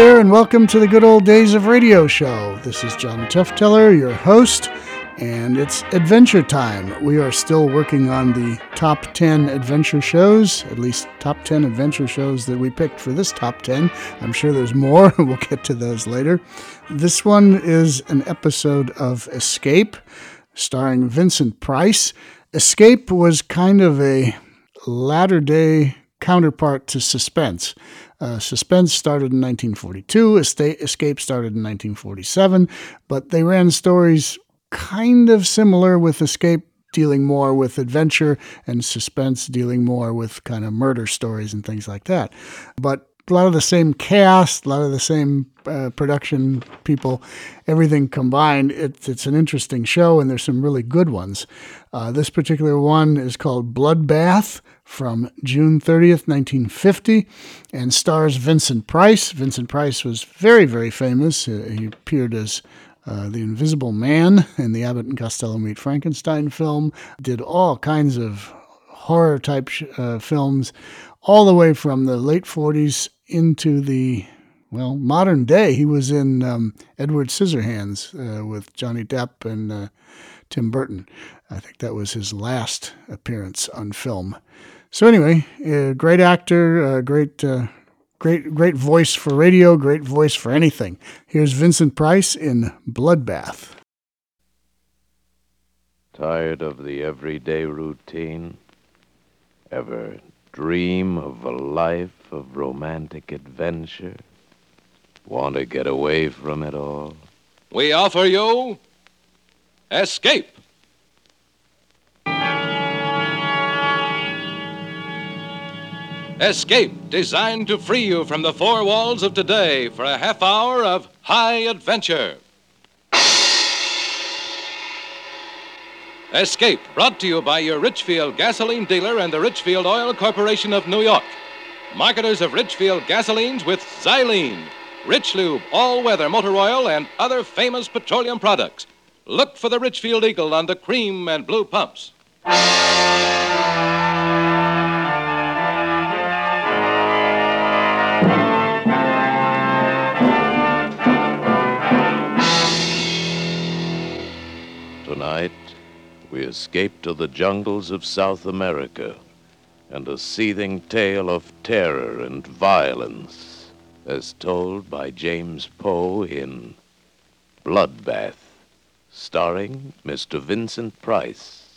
There, and welcome to the Good Old Days of Radio show. This is John Tefteller, your host, and it's adventure time. We are still working on the top 10 adventure shows, at least top 10 adventure shows that we picked for this top 10. I'm sure there's more, we'll get to those later. This one is an episode of Escape, starring Vincent Price. Escape was kind of a latter day counterpart to Suspense. Uh, Suspense started in 1942, Escape started in 1947, but they ran stories kind of similar with Escape dealing more with adventure and Suspense dealing more with kind of murder stories and things like that. But a lot of the same cast, a lot of the same uh, production people, everything combined. It, it's an interesting show, and there's some really good ones. Uh, this particular one is called Bloodbath from June 30th, 1950, and stars Vincent Price. Vincent Price was very, very famous. He appeared as uh, the Invisible Man in the Abbott and Costello Meet Frankenstein film, did all kinds of horror type sh- uh, films, all the way from the late 40s into the well modern day. He was in um, Edward Scissorhands uh, with Johnny Depp and uh, Tim Burton. I think that was his last appearance on film. So anyway, uh, great actor, uh, great, uh, great, great voice for radio, great voice for anything. Here's Vincent Price in Bloodbath. Tired of the everyday routine? Ever dream of a life of romantic adventure? Want to get away from it all? We offer you Escape. Escape, designed to free you from the four walls of today for a half hour of high adventure. Escape, brought to you by your Richfield gasoline dealer and the Richfield Oil Corporation of New York. Marketers of Richfield gasolines with Xylene, Rich Lube, all weather motor oil, and other famous petroleum products. Look for the Richfield Eagle on the cream and blue pumps. Tonight, we escape to the jungles of South America and a seething tale of terror and violence, as told by James Poe in Bloodbath, starring Mr. Vincent Price.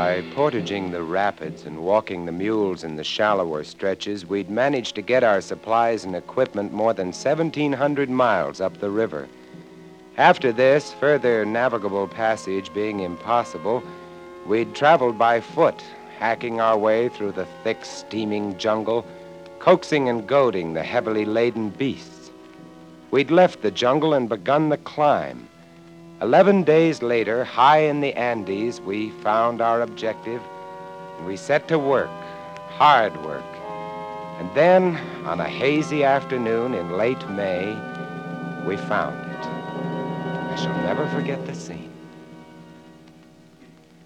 By portaging the rapids and walking the mules in the shallower stretches, we'd managed to get our supplies and equipment more than 1,700 miles up the river. After this, further navigable passage being impossible, we'd traveled by foot, hacking our way through the thick, steaming jungle, coaxing and goading the heavily laden beasts. We'd left the jungle and begun the climb. Eleven days later, high in the Andes, we found our objective and we set to work, hard work. And then, on a hazy afternoon in late May, we found it. I shall never forget the scene.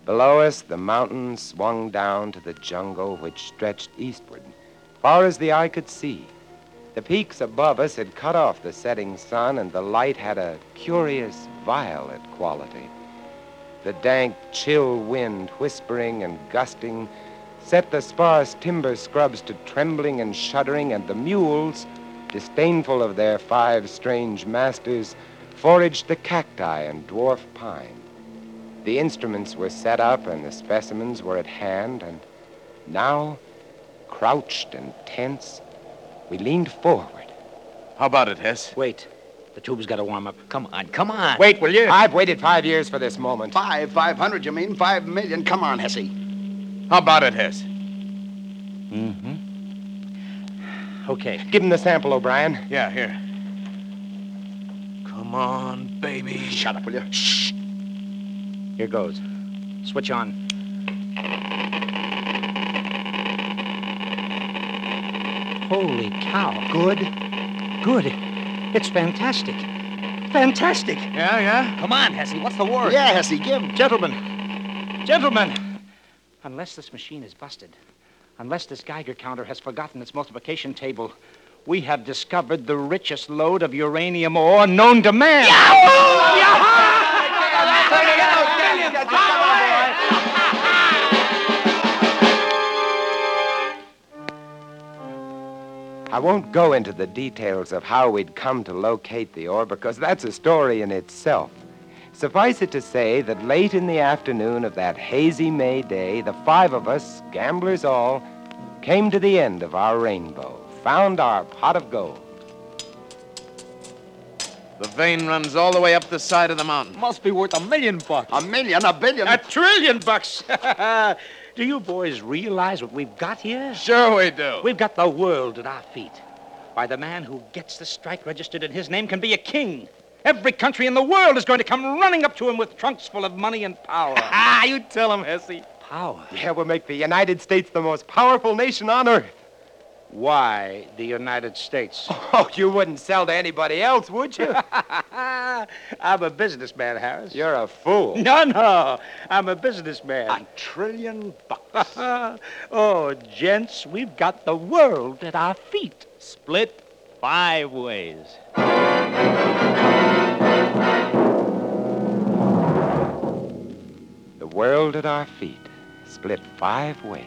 Below us, the mountains swung down to the jungle which stretched eastward, far as the eye could see. The peaks above us had cut off the setting sun, and the light had a curious violet quality. The dank, chill wind, whispering and gusting, set the sparse timber scrubs to trembling and shuddering, and the mules, disdainful of their five strange masters, foraged the cacti and dwarf pine. The instruments were set up and the specimens were at hand, and now, crouched and tense, we leaned forward. How about it, Hess? Wait. The tube's got to warm up. Come on, come on. Wait, will you? I've waited five years for this moment. Five, five hundred, you mean? Five million. Come on, Hesse. How about it, Hess? Mm-hmm. Okay. Give him the sample, O'Brien. Yeah, here. Come on, baby. Shut up, will you? Shh. Here goes. Switch on. Holy cow. Good. Good. It's fantastic. fantastic. Yeah, yeah? Come on, Hesse. What's the word? Yeah, Hesse, give. Gentlemen, gentlemen, unless this machine is busted, unless this Geiger counter has forgotten its multiplication table, we have discovered the richest lode of uranium ore known to man. I won't go into the details of how we'd come to locate the ore because that's a story in itself. Suffice it to say that late in the afternoon of that hazy May day, the five of us, gamblers all, came to the end of our rainbow, found our pot of gold. The vein runs all the way up the side of the mountain. Must be worth a million bucks. A million, a billion. A trillion bucks. do you boys realize what we've got here? Sure we do. We've got the world at our feet. Why, the man who gets the strike registered in his name can be a king. Every country in the world is going to come running up to him with trunks full of money and power. Ah, you tell him, Hesse. power? Yeah, we'll make the United States the most powerful nation on earth. Why the United States? Oh, you wouldn't sell to anybody else, would you? I'm a businessman, Harris. You're a fool. No, no. I'm a businessman. A trillion bucks. oh, gents, we've got the world at our feet, split five ways. The world at our feet, split five ways.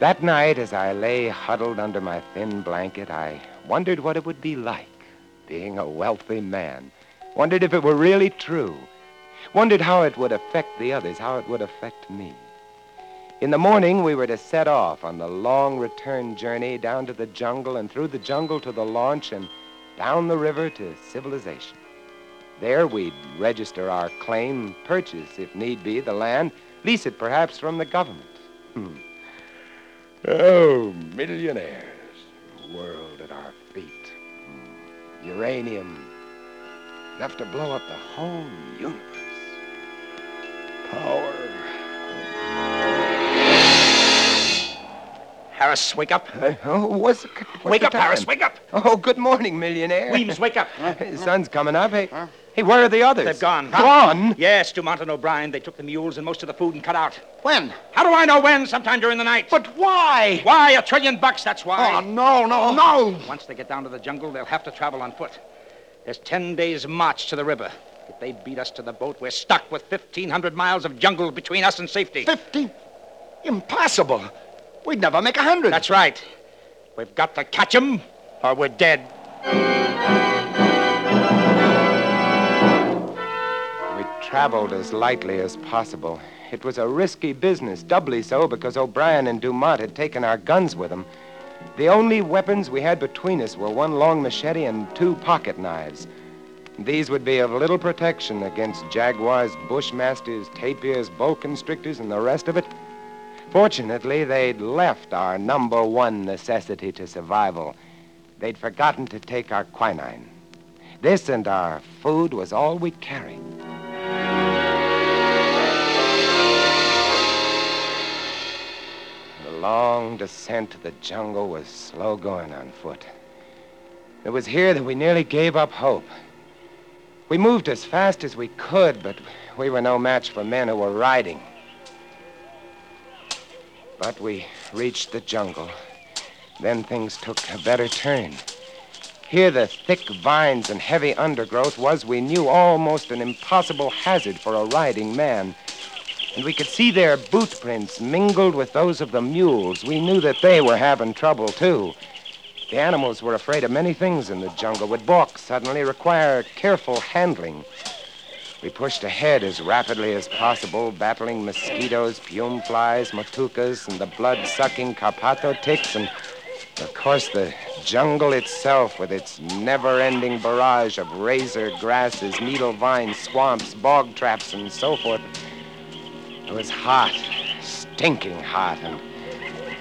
That night, as I lay huddled under my thin blanket, I wondered what it would be like being a wealthy man. Wondered if it were really true. Wondered how it would affect the others, how it would affect me. In the morning, we were to set off on the long return journey down to the jungle and through the jungle to the launch and down the river to civilization. There, we'd register our claim, purchase, if need be, the land, lease it perhaps from the government. Hmm. Oh, millionaires. World at our feet. Hmm. Uranium. Enough to blow up the whole universe. Power. Harris, wake up. Uh, oh, what's, the- what's wake the up, Harris, wake up. Oh, good morning, millionaire. Weems, wake up. The sun's coming up. Hey, hey, where are the others? They've gone. Gone? Yes, Dumont and O'Brien. They took the mules and most of the food and cut out. When? How do I know when? Sometime during the night. But why? Why? A trillion bucks, that's why. Oh, no, no, no. Once they get down to the jungle, they'll have to travel on foot. There's ten days' march to the river. If they beat us to the boat, we're stuck with 1,500 miles of jungle between us and safety. Fifty? Impossible. We'd never make a hundred. That's right. We've got to catch 'em, or we're dead. We traveled as lightly as possible. It was a risky business, doubly so because O'Brien and Dumont had taken our guns with them. The only weapons we had between us were one long machete and two pocket knives. These would be of little protection against jaguars, bushmasters, tapirs, boa constrictors, and the rest of it. Fortunately, they'd left our number one necessity to survival. They'd forgotten to take our quinine. This and our food was all we carried. Long descent to the jungle was slow going on foot. It was here that we nearly gave up hope. We moved as fast as we could, but we were no match for men who were riding. But we reached the jungle. Then things took a better turn. Here, the thick vines and heavy undergrowth was, we knew, almost an impossible hazard for a riding man. And we could see their boot prints mingled with those of the mules. We knew that they were having trouble, too. The animals were afraid of many things in the jungle, would balk suddenly, require careful handling. We pushed ahead as rapidly as possible, battling mosquitoes, pium flies, mutucas, and the blood-sucking carrapato ticks, and of course the jungle itself with its never-ending barrage of razor grasses, needle vines, swamps, bog traps, and so forth. It was hot, stinking hot, and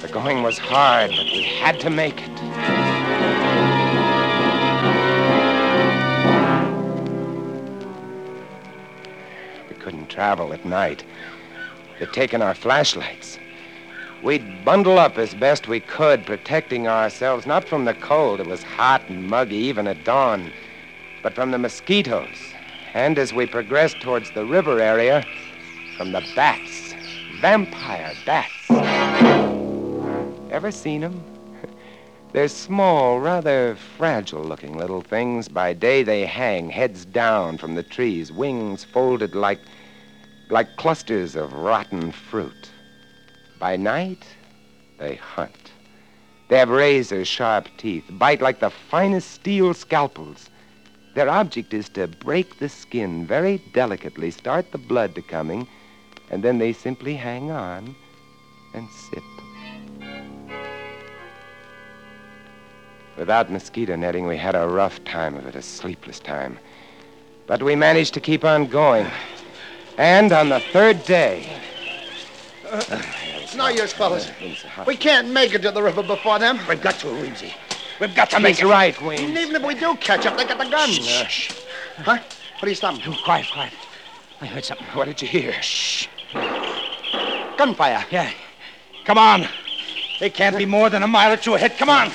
the going was hard, but we had to make it. We couldn't travel at night. They'd taken our flashlights. We'd bundle up as best we could, protecting ourselves not from the cold. It was hot and muggy even at dawn. but from the mosquitoes. And as we progressed towards the river area, from the bats. Vampire bats. Ever seen them? They're small, rather fragile looking little things. By day, they hang heads down from the trees, wings folded like, like clusters of rotten fruit. By night, they hunt. They have razor sharp teeth, bite like the finest steel scalpels. Their object is to break the skin very delicately, start the blood to coming, and then they simply hang on and sip. Without mosquito netting, we had a rough time of it, a sleepless time. But we managed to keep on going. And on the third day. It's no use, fellas. Uh, we can't make it to the river before them. We've got to, Weemsy. We've got to make He's it. right, And even if we do catch up, they got the guns. Shh. Huh? What are you stopping? Oh, quiet, quiet. I heard something. What did you hear? Shh. Gunfire. Yeah. Come on. They can't be more than a mile or two ahead. Come on.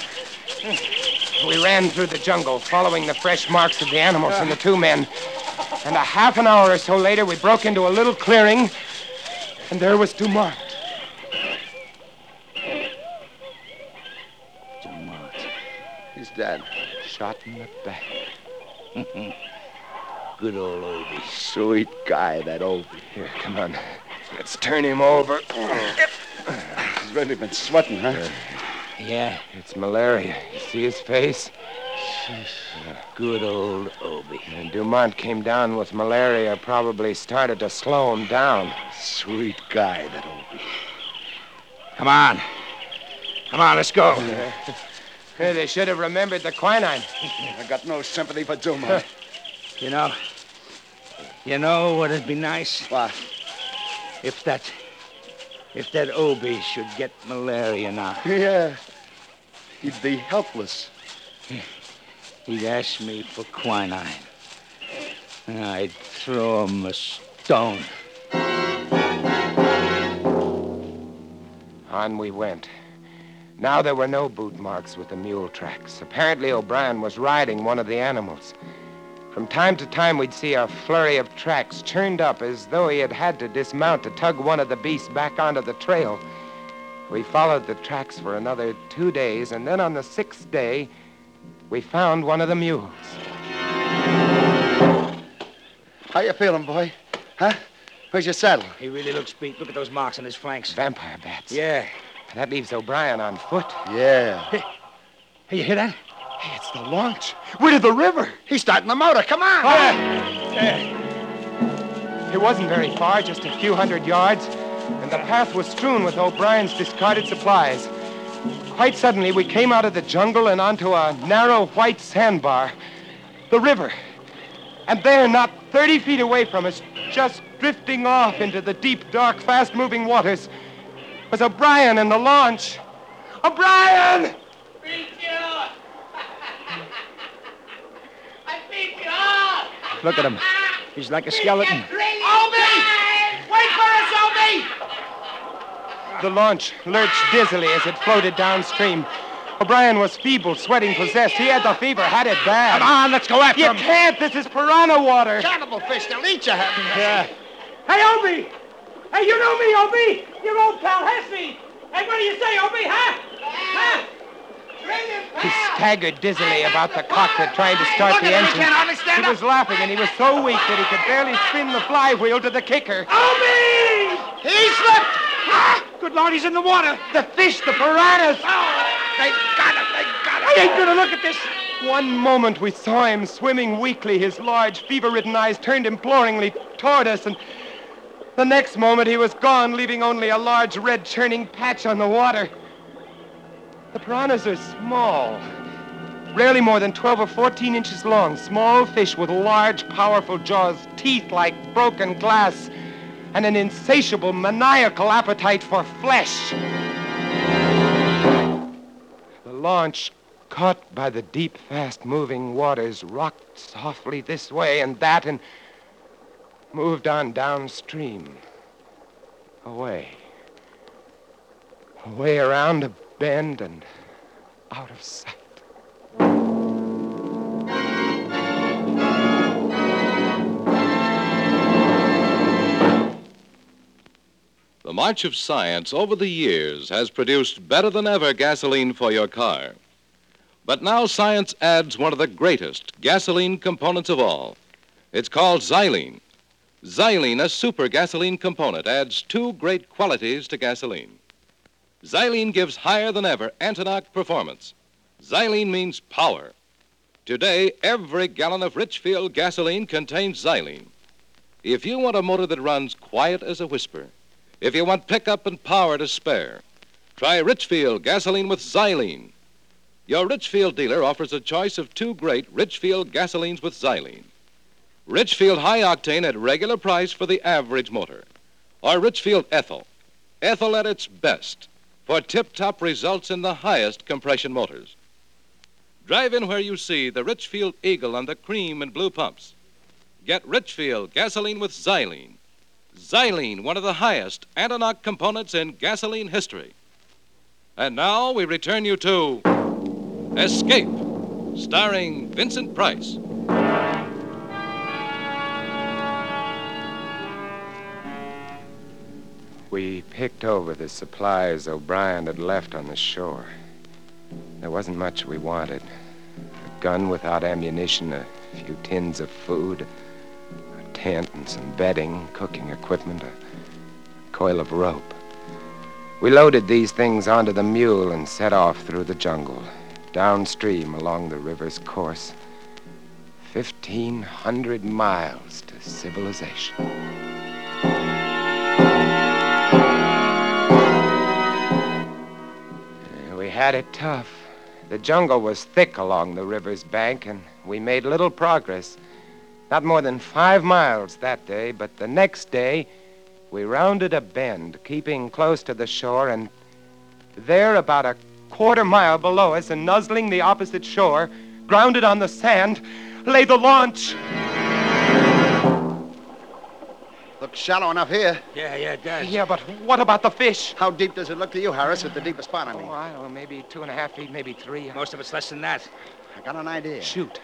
We ran through the jungle, following the fresh marks of the animals and the two men. And a half an hour or so later, we broke into a little clearing, and there was Dumont. Dumont. He's dead. Shot in the back. Good old Obie. Sweet guy, that old. Here, come on. Let's turn him over. He's really been sweating, huh? Yeah, It's malaria. You see his face? good old Obie. And Dumont came down with malaria, probably started to slow him down. Sweet guy, that old. Come on. Come on, let's go. Hey, they should have remembered the quinine. I got no sympathy for Dumont. You know, you know what'd be nice? What? If that, if that Obie should get malaria now. Yeah. He'd be helpless. He'd ask me for quinine. And I'd throw him a stone. On we went. Now there were no boot marks with the mule tracks. Apparently O'Brien was riding one of the animals. From time to time we'd see a flurry of tracks churned up as though he had had to dismount to tug one of the beasts back onto the trail. We followed the tracks for another two days, and then on the sixth day, we found one of the mules. How you feeling, boy? Huh? Where's your saddle? He really looks beat. Look at those marks on his flanks. Vampire bats. Yeah. That leaves O'Brien on foot. Yeah. Hey, you hear that? Hey, it's the launch. We're to the river. He's starting the motor. Come on. It wasn't very far, just a few hundred yards, and the path was strewn with O'Brien's discarded supplies. Quite suddenly, we came out of the jungle and onto a narrow white sandbar. The river. And there, not 30 feet away from us, just drifting off into the deep, dark, fast moving waters, was O'Brien and the launch. O'Brien! Look at him. He's like a skeleton. Obie! Wait for us, Obie! The launch lurched dizzily as it floated downstream. O'Brien was feeble, sweating, possessed. He had the fever, had it bad. Come on, let's go after You him. You can't. This is piranha water. Cannibal fish, they'll eat you. Yeah. Hey, Obie! Hey, you know me, Obie! Your old pal Hesse! Hey, what do you say, Obie, huh? Huh? He staggered dizzily about the cockpit, trying to start Look the at him, he engine. he up. was laughing, and he was so weak that he could barely spin the flywheel to the kicker. Oh, me! He slipped. Good Lord, he's in the water! The fish, the piranhas! Oh, They got him. They got him. I ain't gonna look at this! One moment we saw him swimming weakly, his large, fever-ridden eyes turned imploringly toward us, and the next moment he was gone, leaving only a large red churning patch on the water. The piranhas are small, rarely more than 12 or 14 inches long, small fish with large, powerful jaws, teeth like broken glass, and an insatiable, maniacal appetite for flesh. The launch, caught by the deep, fast moving waters, rocked softly this way and that and moved on downstream. Away. Away around a bend and out of sight. The march of science over the years has produced better than ever gasoline for your car. But now science adds one of the greatest gasoline components of all. It's called xylene. Xylene, a super gasoline component, adds two great qualities to gasoline. Xylene gives higher than ever anti-knock performance. Xylene means power. Today, every gallon of Richfield gasoline contains xylene. If you want a motor that runs quiet as a whisper, if you want pickup and power to spare, try Richfield gasoline with xylene. Your Richfield dealer offers a choice of two great Richfield gasolines with xylene. Richfield high octane at regular price for the average motor, or Richfield ethyl, ethyl at its best for tip top results in the highest compression motors. Drive in where you see the Richfield Eagle on the cream and blue pumps. Get Richfield gasoline with xylene. Xylene, one of the highest anti-knock components in gasoline history. And now we return you to Escape, starring Vincent Price. We picked over the supplies O'Brien had left on the shore. There wasn't much we wanted. A gun without ammunition, a few tins of food, a tent and some bedding, cooking equipment, a coil of rope. We loaded these things onto the mule and set off through the jungle, downstream along the river's course. Fifteen hundred miles to civilization. Had it tough. The jungle was thick along the river's bank, and we made little progress. Not more than five miles that day, but the next day, we rounded a bend, keeping close to the shore, and there, about a quarter mile below us and nuzzling the opposite shore, grounded on the sand, lay the launch. Looks shallow enough here. Yeah, yeah, it does. Yeah, but what about the fish? How deep does it look to you, Harris? At the deepest spot, I mean. Oh, I don't know, maybe two and a half feet, maybe three. Most of it's less than that. I got an idea. Shoot.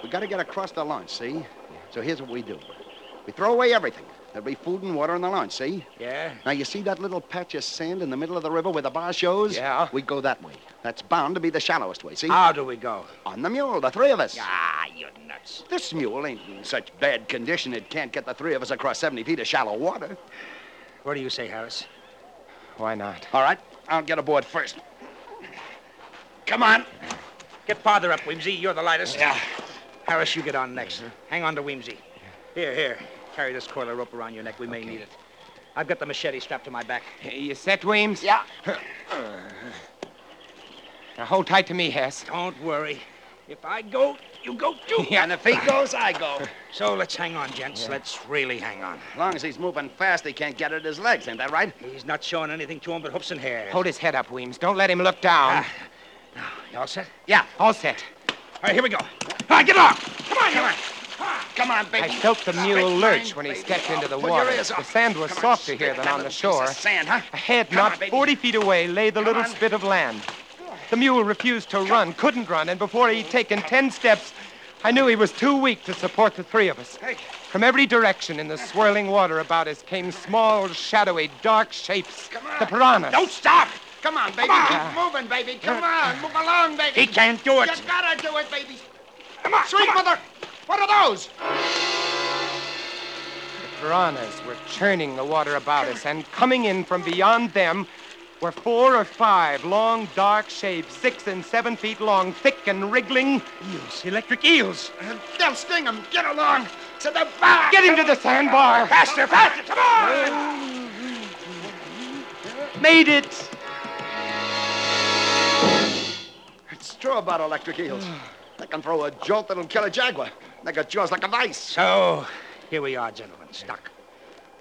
We got to get across the launch, see? So here's what we do. We throw away everything. There'll be food and water in the launch, see? Yeah? Now, you see that little patch of sand in the middle of the river where the bar shows? Yeah. We go that way. That's bound to be the shallowest way, see? How do we go? On the mule, the three of us. Ah, you're nuts. This mule ain't in such bad condition it can't get the three of us across 70 feet of shallow water. What do you say, Harris? Why not? All right, I'll get aboard first. Come on. Get farther up, Weemsy. You're the lightest. Yeah. Harris, you get on next. Hang on to Weemsy. Here, here. Carry this coil of rope around your neck. We may need it. I've got the machete strapped to my back. You set, Weems? Yeah. Now hold tight to me, Hess. Don't worry. If I go, you go too. Yeah. And if he goes, I go. So let's hang on, gents. Let's really hang on. As long as he's moving fast, he can't get at his legs, ain't that right? He's not showing anything to him but hoops and hair. Hold his head up, Weems. Don't let him look down. Ah. Now, you all set? Yeah. All set. All right, here we go. All right, get along. Come on, come on. Come on, baby. I felt the mule Big lurch when he baby. stepped into the Pull water. The sand was Come on, softer stick here than on the shore. of Sand, huh? Ahead, Come not on, 40 feet away, lay the little on. spit of land. The mule refused to run, couldn't run, and before he'd taken 10 steps, I knew he was too weak to support the three of us. Hey. From every direction in the swirling water about us came small, shadowy, dark shapes. Come on. The piranhas. Don't stop. Come on, baby. on. Keep moving, baby. Come on. Move along, baby. He can't do it. You gotta do it, baby. Come on. Sweet mother. What are those? The piranhas were churning the water about us, and coming in from beyond them were four or five long, dark shapes, six and seven feet long, thick and wriggling. Eels, electric eels. Uh, They'll sting him. Get along. To the bar. Get him to the sandbar! Faster, faster. Come on. Made it! It's true about electric eels. They can throw a jolt that'll kill a jaguar. They got jaws like a vice. So, here we are, gentlemen, stuck.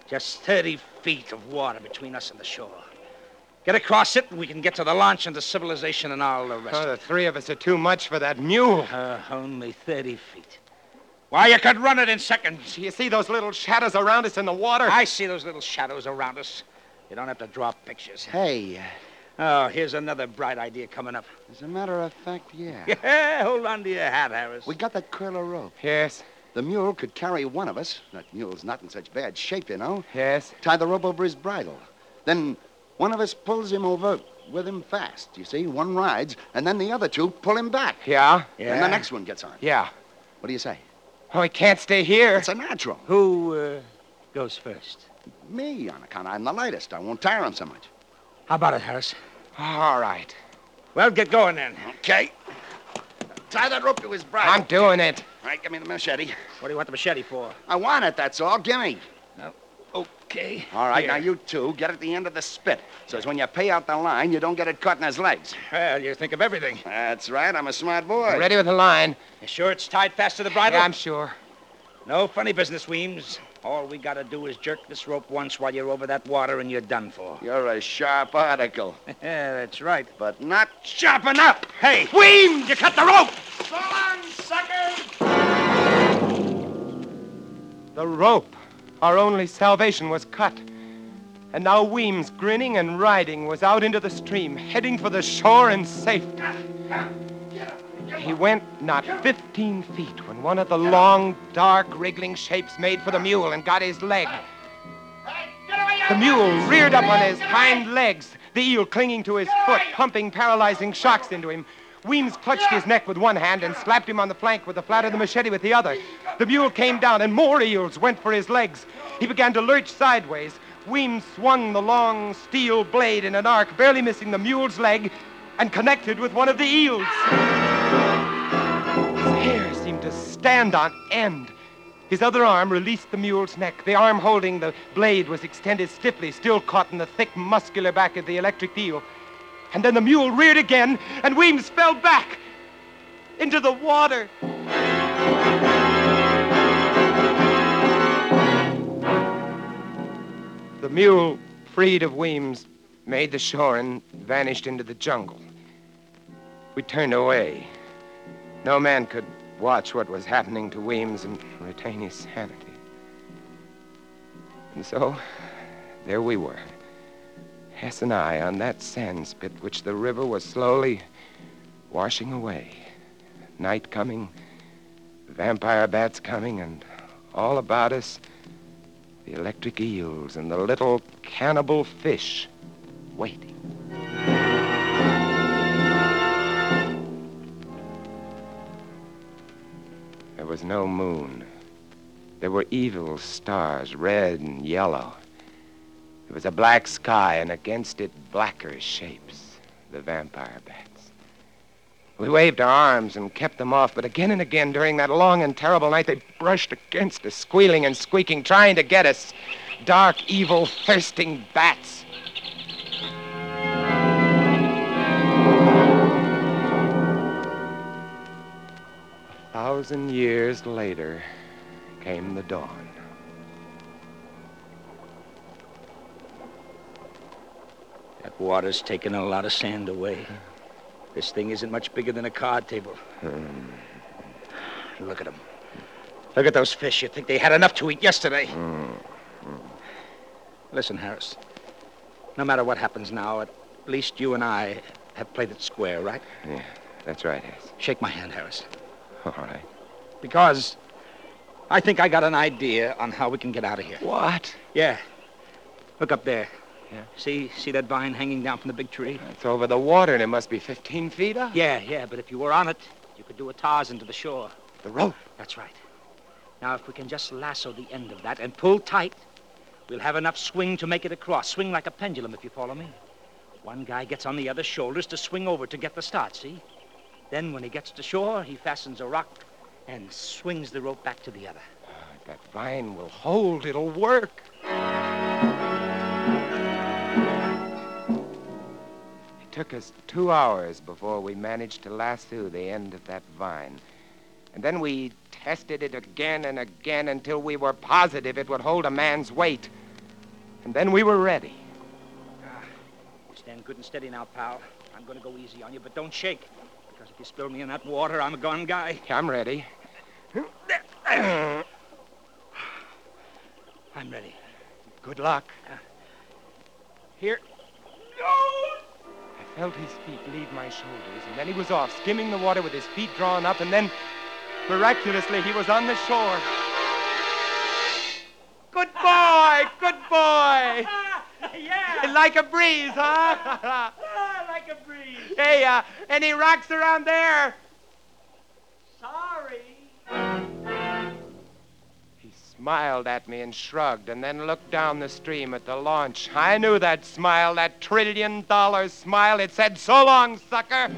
Just 30 feet of water between us and the shore. Get across it, and we can get to the launch and to civilization and all the rest. Oh, the three of us are too much for that mule. Uh, only 30 feet. Why, you could run it in seconds. You see those little shadows around us in the water? I see those little shadows around us. You don't have to draw pictures. Hey, Oh, here's another bright idea coming up. as a matter of fact, yeah. Yeah, hold on to your hat, Harris. We got that of rope. Yes, The mule could carry one of us. That mule's not in such bad shape, you know. yes. Tie the rope over his bridle. Then one of us pulls him over with him fast, you see. One rides, and then the other two pull him back. Yeah? And the next one gets on. Yeah. What do you say? Oh, he can't stay here. It's a natural. Who uh, goes first? Me, on account I'm the lightest. I won't tire him so much. How about it, Harris? All right. Well, get going then. Okay. Tie that rope to his bridle. I'm doing it. All right, give me the machete. What do you want the machete for? I want it, that's all. Give me. Oh, okay. All right, Here. now you two get at the end of the spit. So as when you pay out the line, you don't get it caught in his legs. Well, you think of everything. That's right. I'm a smart boy. Ready with the line. You sure it's tied fast to the bridle? Yeah, I'm sure. No funny business, Weems. All we gotta do is jerk this rope once while you're over that water and you're done for. You're a sharp article, yeah, that's right. but not sharp enough. Hey, Weems, you cut the rope! So long, sucker! The rope. Our only salvation was cut. And now Weems, grinning and riding, was out into the stream, heading for the shore and safe. He went not 15 feet when one of the long, dark, wriggling shapes made for the mule and got his leg. The mule reared up on his hind legs, the eel clinging to his foot, pumping paralyzing shocks into him. Weems clutched his neck with one hand and slapped him on the flank with the flat of the machete with the other. The mule came down, and more eels went for his legs. He began to lurch sideways. Weems swung the long steel blade in an arc, barely missing the mule's leg, and connected with one of the eels. Stand on end. His other arm released the mule's neck. The arm holding the blade was extended stiffly, still caught in the thick, muscular back of the electric eel. And then the mule reared again, and Weems fell back into the water. The mule, freed of Weems, made the shore and vanished into the jungle. We turned away. No man could watch what was happening to Weems and retain his sanity. And so, there we were. Hess and I on that sand spit which the river was slowly washing away. Night coming, vampire bats coming, and all about us, the electric eels and the little cannibal fish waiting. Was no moon. There were evil stars, red and yellow. There was a black sky, and against it, blacker shapes, the vampire bats. We waved our arms and kept them off, but again and again during that long and terrible night, they brushed against us, squealing and squeaking, trying to get us. Dark, evil, thirsting bats. Thousand years later came the dawn. That water's taken a lot of sand away. This thing isn't much bigger than a card table. Hmm. Look at them. Look at those fish. You'd think they had enough to eat yesterday. Hmm, hmm. Listen, Harris. No matter what happens now, at least you and I have played it square, right? Yeah, that's right, Hess. Shake my hand, Harris. All right. Because I think I got an idea on how we can get out of here. What? Yeah. Look up there. Yeah. See, see that vine hanging down from the big tree? It's over the water, and it must be 15 feet up. Yeah, yeah, but if you were on it, you could do a Tarzan to the shore. The rope. That's right. Now, if we can just lasso the end of that and pull tight, we'll have enough swing to make it across. Swing like a pendulum, if you follow me. One guy gets on the other's shoulders to swing over to get the start, see? Then, when he gets to shore, he fastens a rock and swings the rope back to the other. Ah, that vine will hold. It'll work. It took us two hours before we managed to lasso the end of that vine. And then we tested it again and again until we were positive it would hold a man's weight. And then we were ready. Ah, stand good and steady now, pal. I'm going to go easy on you, but don't shake. Because if you spill me in that water, I'm a gone guy. I'm ready. I'm ready. Good luck. Here. I felt his feet leave my shoulders, and then he was off, skimming the water with his feet drawn up, and then, miraculously, he was on the shore. Good boy! Good boy! yeah. Like a breeze, huh? Like a breeze. hey, uh, any rocks around there? Sorry. He smiled at me and shrugged, and then looked down the stream at the launch. I knew that smile, that trillion dollar smile. It said, So long, sucker.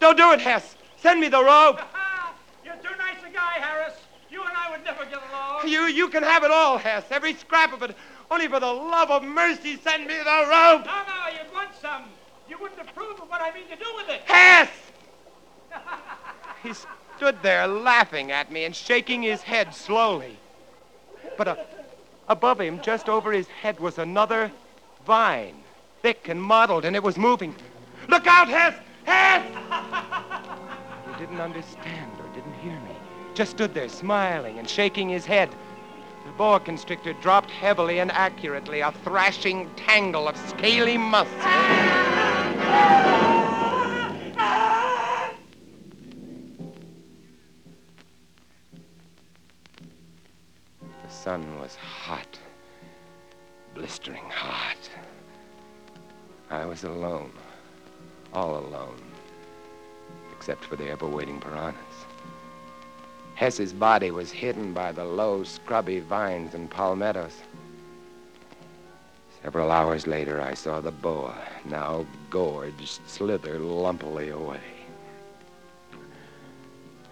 Don't do it, Hess. Send me the rope. You're too nice a guy, Harris. You and I would never get along. You, you can have it all, Hess, every scrap of it. Only for the love of mercy, send me the rope. No, no, you'd want some. You wouldn't approve of what I mean to do with it. Hess! he stood there laughing at me and shaking his head slowly. But uh, above him, just over his head, was another vine, thick and mottled, and it was moving. Look out, Hess! Hess! he didn't understand or didn't hear me. Just stood there smiling and shaking his head. The boa constrictor dropped heavily and accurately, a thrashing tangle of scaly muscles. The sun was hot, blistering hot. I was alone, all alone, except for the ever waiting piranhas. Hess's body was hidden by the low, scrubby vines and palmettos. Several hours later, I saw the boa, now gorged, slither lumpily away.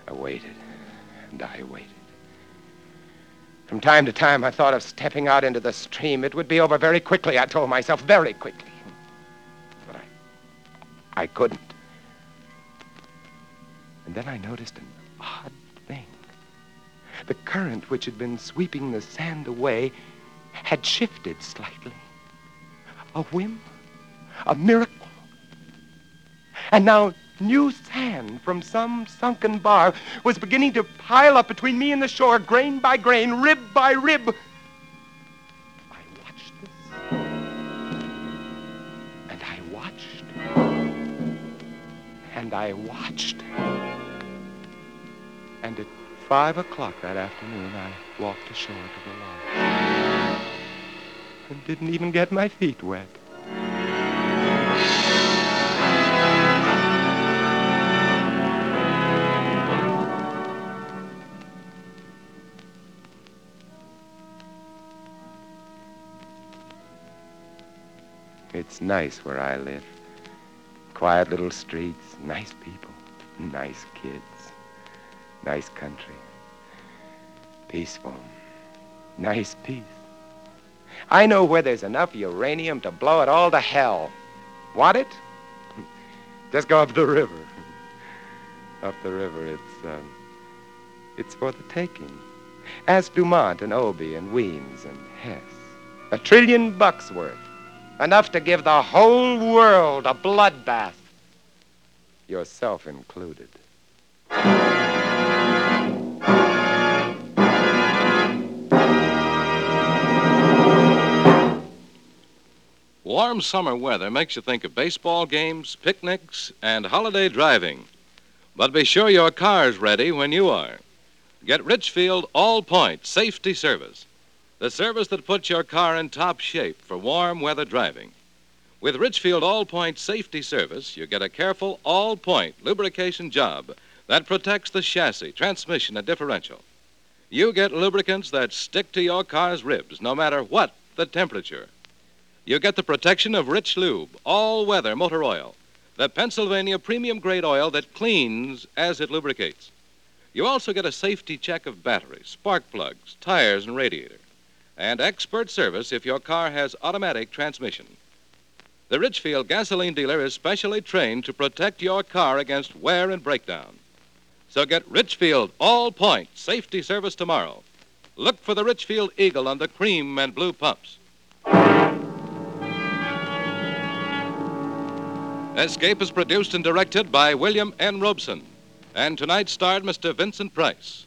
I waited, and I waited. From time to time, I thought of stepping out into the stream. It would be over very quickly, I told myself, very quickly. But I, I couldn't. And then I noticed an odd thing. The current which had been sweeping the sand away had shifted slightly. A whim, a miracle. And now new sand from some sunken bar was beginning to pile up between me and the shore, grain by grain, rib by rib. I watched this. And I watched. And I watched. And at five o'clock that afternoon, I walked ashore to the lodge. And didn't even get my feet wet. It's nice where I live. Quiet little streets, nice people, nice kids, nice country. Peaceful, nice peace. I know where there's enough uranium to blow it all to hell. Want it? Just go up the river. Up the river, it's, uh, it's for the taking. Ask Dumont and Obie and Weems and Hess. A trillion bucks worth. Enough to give the whole world a bloodbath. Yourself included. Warm summer weather makes you think of baseball games, picnics, and holiday driving. But be sure your car's ready when you are. Get Richfield All Point Safety Service, the service that puts your car in top shape for warm weather driving. With Richfield All Point Safety Service, you get a careful all point lubrication job that protects the chassis, transmission, and differential. You get lubricants that stick to your car's ribs no matter what the temperature. You get the protection of Rich Lube, all weather motor oil, the Pennsylvania premium grade oil that cleans as it lubricates. You also get a safety check of batteries, spark plugs, tires, and radiator, and expert service if your car has automatic transmission. The Richfield gasoline dealer is specially trained to protect your car against wear and breakdown. So get Richfield All Point Safety Service tomorrow. Look for the Richfield Eagle on the cream and blue pumps. Escape is produced and directed by William N. Robson, and tonight starred Mr. Vincent Price.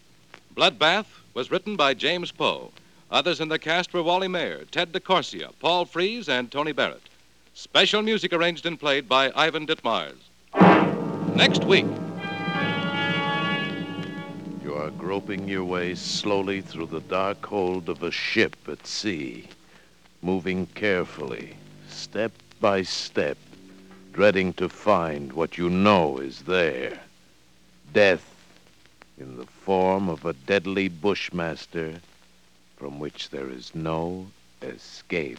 Bloodbath was written by James Poe. Others in the cast were Wally Maher, Ted DeCorsia, Paul Frees, and Tony Barrett. Special music arranged and played by Ivan Ditmars. Next week. You are groping your way slowly through the dark hold of a ship at sea. moving carefully, step by step, dreading to find what you know is there. Death in the form of a deadly bushmaster from which there is no escape.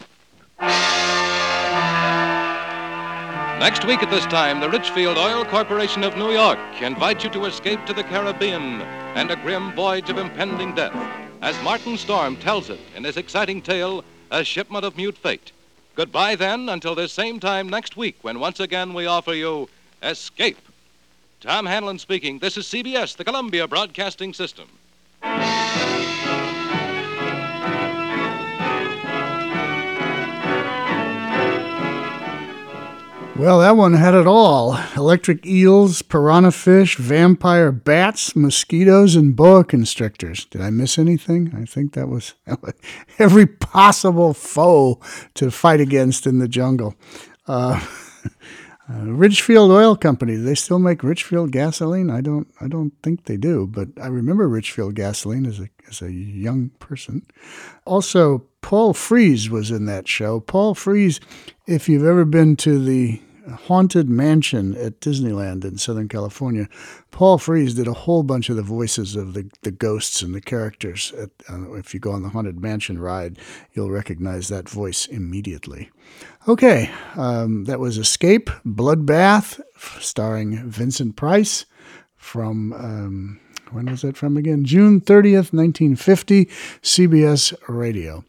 Next week at this time, the Richfield Oil Corporation of New York invites you to escape to the Caribbean and a grim voyage of impending death, as Martin Storm tells it in his exciting tale, A Shipment of Mute Fate. Goodbye, then, until this same time next week, when once again we offer you Escape. Tom Hanlon speaking. This is CBS, the Columbia Broadcasting System. Well, that one had it all electric eels, piranha fish, vampire bats, mosquitoes, and boa constrictors. Did I miss anything? I think that was every possible foe to fight against in the jungle. Uh, uh, Ridgefield Oil Company. Do they still make Richfield gasoline? I don't. I don't think they do. But I remember Richfield gasoline as a as a young person. Also, Paul Frees was in that show. Paul Frees, if you've ever been to the Haunted Mansion at Disneyland in Southern California. Paul Frees did a whole bunch of the voices of the, the ghosts and the characters. At, uh, if you go on the Haunted Mansion ride, you'll recognize that voice immediately. Okay, um, that was Escape, Bloodbath, starring Vincent Price from. Um, when was that from again? June 30th, 1950, CBS Radio.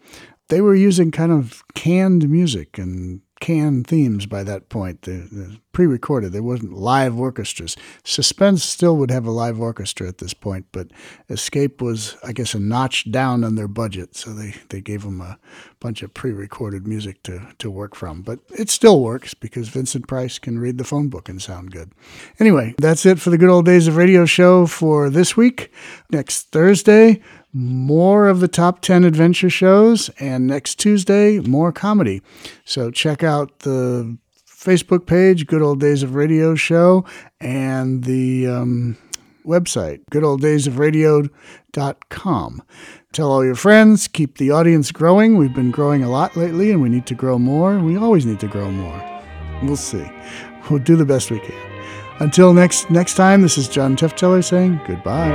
They were using kind of canned music and canned themes by that point. The, pre-recorded. There wasn't live orchestras. Suspense still would have a live orchestra at this point, but Escape was, I guess, a notch down on their budget, so they, they gave them a bunch of pre-recorded music to, to work from. But it still works because Vincent Price can read the phone book and sound good. Anyway, that's it for the Good Old Days of Radio show for this week. Next Thursday, more of the top 10 adventure shows, and next Tuesday, more comedy. So check out the Facebook page, Good Old Days of Radio Show, and the um, website, goodolddaysofradio.com. Tell all your friends, keep the audience growing. We've been growing a lot lately, and we need to grow more. We always need to grow more. We'll see. We'll do the best we can. Until next next time, this is John Tefteller saying goodbye.